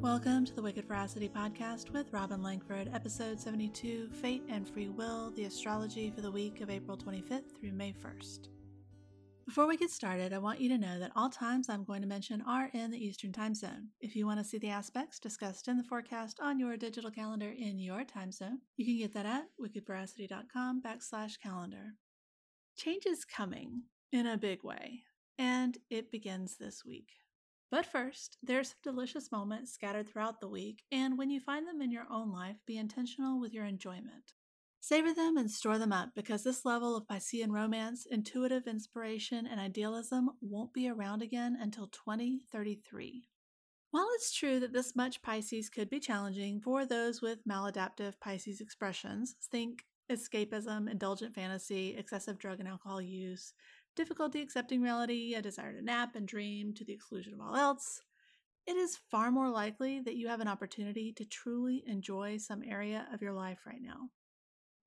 Welcome to the Wicked Veracity podcast with Robin Langford, episode 72 Fate and Free Will, the astrology for the week of April 25th through May 1st. Before we get started, I want you to know that all times I'm going to mention are in the Eastern Time Zone. If you want to see the aspects discussed in the forecast on your digital calendar in your time zone, you can get that at wickedveracity.com backslash calendar. Change is coming in a big way, and it begins this week. But first, there's some delicious moments scattered throughout the week, and when you find them in your own life, be intentional with your enjoyment. Savor them and store them up because this level of Piscean romance, intuitive inspiration, and idealism won't be around again until 2033. While it's true that this much Pisces could be challenging for those with maladaptive Pisces expressions, think escapism, indulgent fantasy, excessive drug and alcohol use, difficulty accepting reality, a desire to nap and dream to the exclusion of all else, it is far more likely that you have an opportunity to truly enjoy some area of your life right now.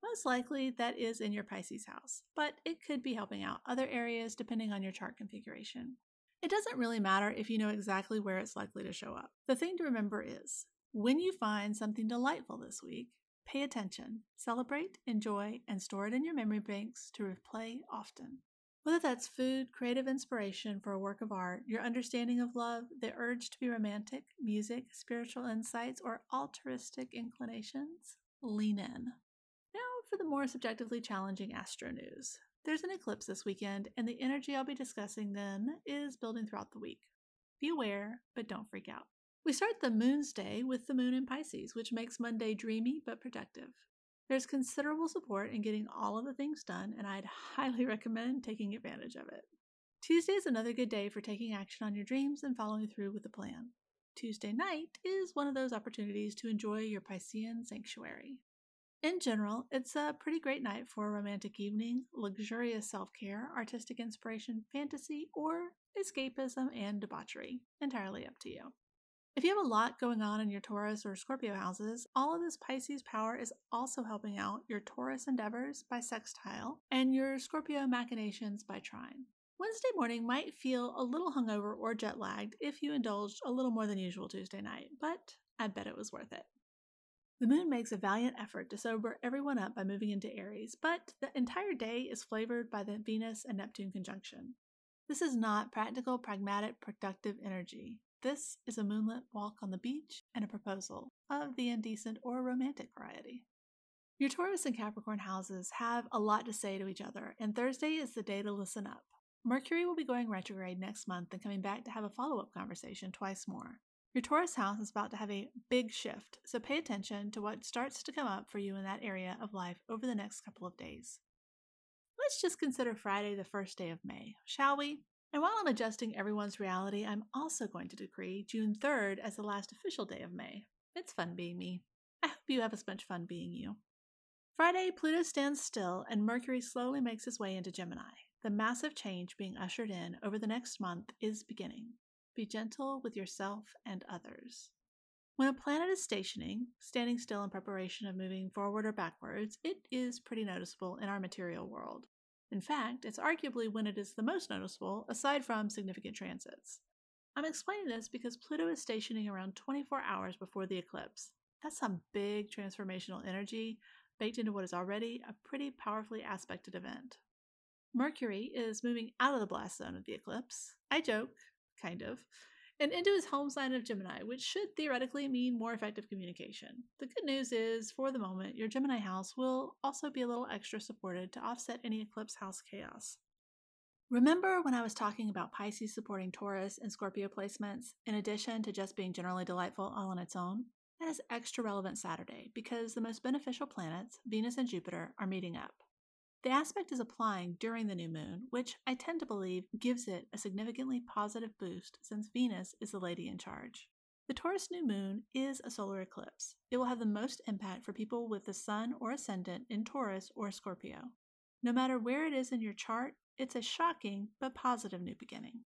Most likely that is in your Pisces house, but it could be helping out other areas depending on your chart configuration. It doesn't really matter if you know exactly where it's likely to show up. The thing to remember is when you find something delightful this week, pay attention, celebrate, enjoy, and store it in your memory banks to replay often. Whether that's food, creative inspiration for a work of art, your understanding of love, the urge to be romantic, music, spiritual insights, or altruistic inclinations, lean in. Now for the more subjectively challenging astro news. There's an eclipse this weekend, and the energy I'll be discussing then is building throughout the week. Be aware, but don't freak out. We start the moon's day with the moon in Pisces, which makes Monday dreamy but productive. There's considerable support in getting all of the things done, and I'd highly recommend taking advantage of it. Tuesday is another good day for taking action on your dreams and following through with the plan. Tuesday night is one of those opportunities to enjoy your Piscean sanctuary. In general, it's a pretty great night for a romantic evening, luxurious self care, artistic inspiration, fantasy, or escapism and debauchery. Entirely up to you. If you have a lot going on in your Taurus or Scorpio houses, all of this Pisces power is also helping out your Taurus endeavors by sextile and your Scorpio machinations by trine. Wednesday morning might feel a little hungover or jet lagged if you indulged a little more than usual Tuesday night, but I bet it was worth it. The moon makes a valiant effort to sober everyone up by moving into Aries, but the entire day is flavored by the Venus and Neptune conjunction. This is not practical, pragmatic, productive energy. This is a moonlit walk on the beach and a proposal of the indecent or romantic variety. Your Taurus and Capricorn houses have a lot to say to each other, and Thursday is the day to listen up. Mercury will be going retrograde next month and coming back to have a follow up conversation twice more. Your Taurus house is about to have a big shift, so pay attention to what starts to come up for you in that area of life over the next couple of days. Let's just consider Friday the first day of May, shall we? And while I'm adjusting everyone's reality, I'm also going to decree June 3rd as the last official day of May. It's fun being me. I hope you have as much fun being you. Friday, Pluto stands still and Mercury slowly makes his way into Gemini. The massive change being ushered in over the next month is beginning. Be gentle with yourself and others. When a planet is stationing, standing still in preparation of moving forward or backwards, it is pretty noticeable in our material world. In fact, it's arguably when it is the most noticeable, aside from significant transits. I'm explaining this because Pluto is stationing around 24 hours before the eclipse. That's some big transformational energy baked into what is already a pretty powerfully aspected event. Mercury is moving out of the blast zone of the eclipse. I joke, kind of, and into his home sign of Gemini, which should theoretically mean more effective communication. The good news is, for the moment, your Gemini house will also be a little extra supported to offset any eclipse house chaos. Remember when I was talking about Pisces supporting Taurus and Scorpio placements, in addition to just being generally delightful all on its own? That is extra relevant Saturday because the most beneficial planets, Venus and Jupiter, are meeting up. The aspect is applying during the new moon, which I tend to believe gives it a significantly positive boost since Venus is the lady in charge. The Taurus new moon is a solar eclipse. It will have the most impact for people with the sun or ascendant in Taurus or Scorpio. No matter where it is in your chart, it's a shocking but positive new beginning.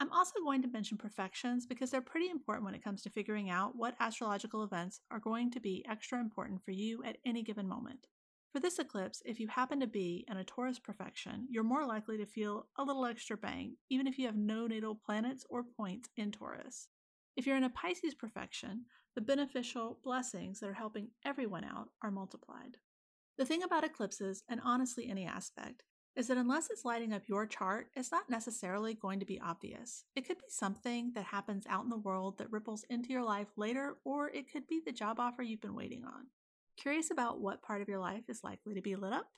I'm also going to mention perfections because they're pretty important when it comes to figuring out what astrological events are going to be extra important for you at any given moment. For this eclipse, if you happen to be in a Taurus perfection, you're more likely to feel a little extra bang, even if you have no natal planets or points in Taurus. If you're in a Pisces perfection, the beneficial blessings that are helping everyone out are multiplied. The thing about eclipses, and honestly any aspect, is that unless it's lighting up your chart, it's not necessarily going to be obvious. It could be something that happens out in the world that ripples into your life later, or it could be the job offer you've been waiting on. Curious about what part of your life is likely to be lit up?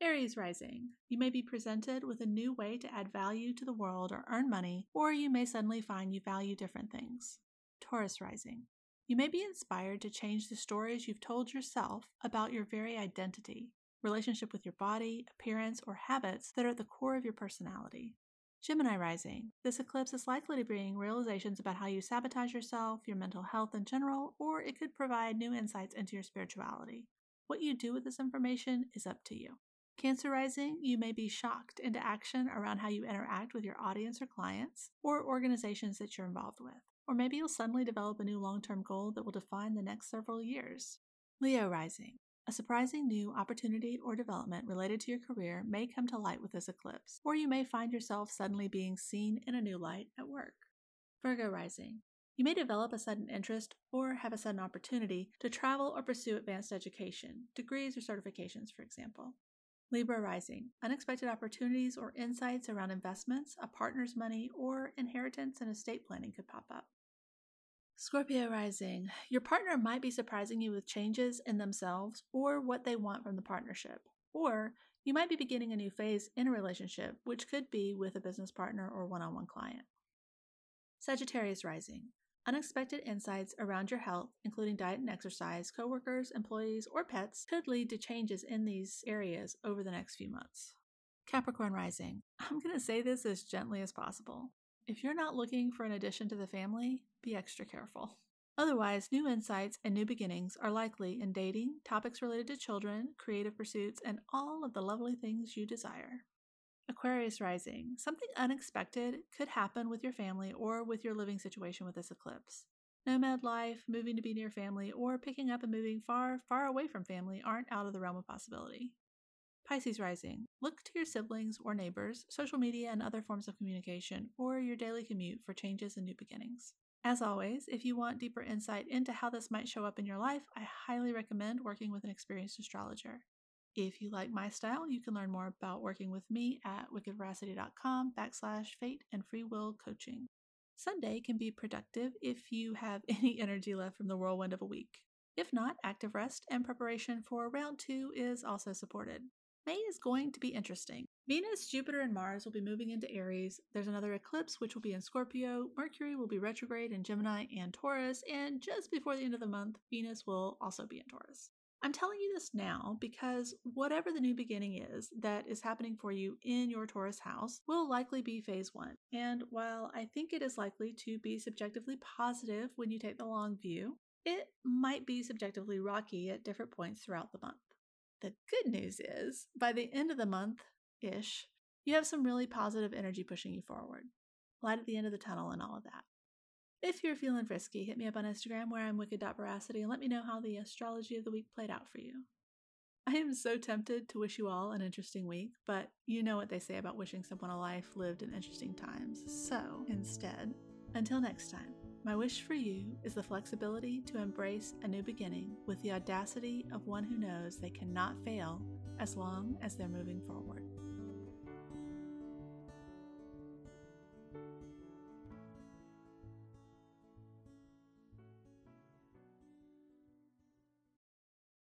Aries rising. You may be presented with a new way to add value to the world or earn money, or you may suddenly find you value different things. Taurus rising. You may be inspired to change the stories you've told yourself about your very identity, relationship with your body, appearance, or habits that are at the core of your personality. Gemini rising. This eclipse is likely to bring realizations about how you sabotage yourself, your mental health in general, or it could provide new insights into your spirituality. What you do with this information is up to you. Cancer rising, you may be shocked into action around how you interact with your audience or clients, or organizations that you're involved with. Or maybe you'll suddenly develop a new long term goal that will define the next several years. Leo rising. A surprising new opportunity or development related to your career may come to light with this eclipse, or you may find yourself suddenly being seen in a new light at work. Virgo rising. You may develop a sudden interest or have a sudden opportunity to travel or pursue advanced education, degrees or certifications, for example. Libra rising. Unexpected opportunities or insights around investments, a partner's money, or inheritance and estate planning could pop up. Scorpio rising. Your partner might be surprising you with changes in themselves or what they want from the partnership. Or you might be beginning a new phase in a relationship, which could be with a business partner or one on one client. Sagittarius rising. Unexpected insights around your health, including diet and exercise, coworkers, employees, or pets, could lead to changes in these areas over the next few months. Capricorn rising. I'm going to say this as gently as possible. If you're not looking for an addition to the family, be extra careful. Otherwise, new insights and new beginnings are likely in dating, topics related to children, creative pursuits, and all of the lovely things you desire. Aquarius rising. Something unexpected could happen with your family or with your living situation with this eclipse. Nomad life, moving to be near family, or picking up and moving far, far away from family aren't out of the realm of possibility. Pisces rising. Look to your siblings or neighbors, social media, and other forms of communication, or your daily commute for changes and new beginnings. As always, if you want deeper insight into how this might show up in your life, I highly recommend working with an experienced astrologer. If you like my style, you can learn more about working with me at wickedveracity.com backslash fate and free will coaching. Sunday can be productive if you have any energy left from the whirlwind of a week. If not, active rest and preparation for round two is also supported. May is going to be interesting. Venus, Jupiter, and Mars will be moving into Aries. There's another eclipse, which will be in Scorpio. Mercury will be retrograde in Gemini and Taurus. And just before the end of the month, Venus will also be in Taurus. I'm telling you this now because whatever the new beginning is that is happening for you in your Taurus house will likely be phase one. And while I think it is likely to be subjectively positive when you take the long view, it might be subjectively rocky at different points throughout the month. The good news is, by the end of the month ish, you have some really positive energy pushing you forward. Light at the end of the tunnel and all of that. If you're feeling frisky, hit me up on Instagram where I'm wicked.veracity and let me know how the astrology of the week played out for you. I am so tempted to wish you all an interesting week, but you know what they say about wishing someone a life lived in interesting times. So, instead, until next time, my wish for you is the flexibility to embrace a new beginning with the audacity of one who knows they cannot fail as long as they're moving forward.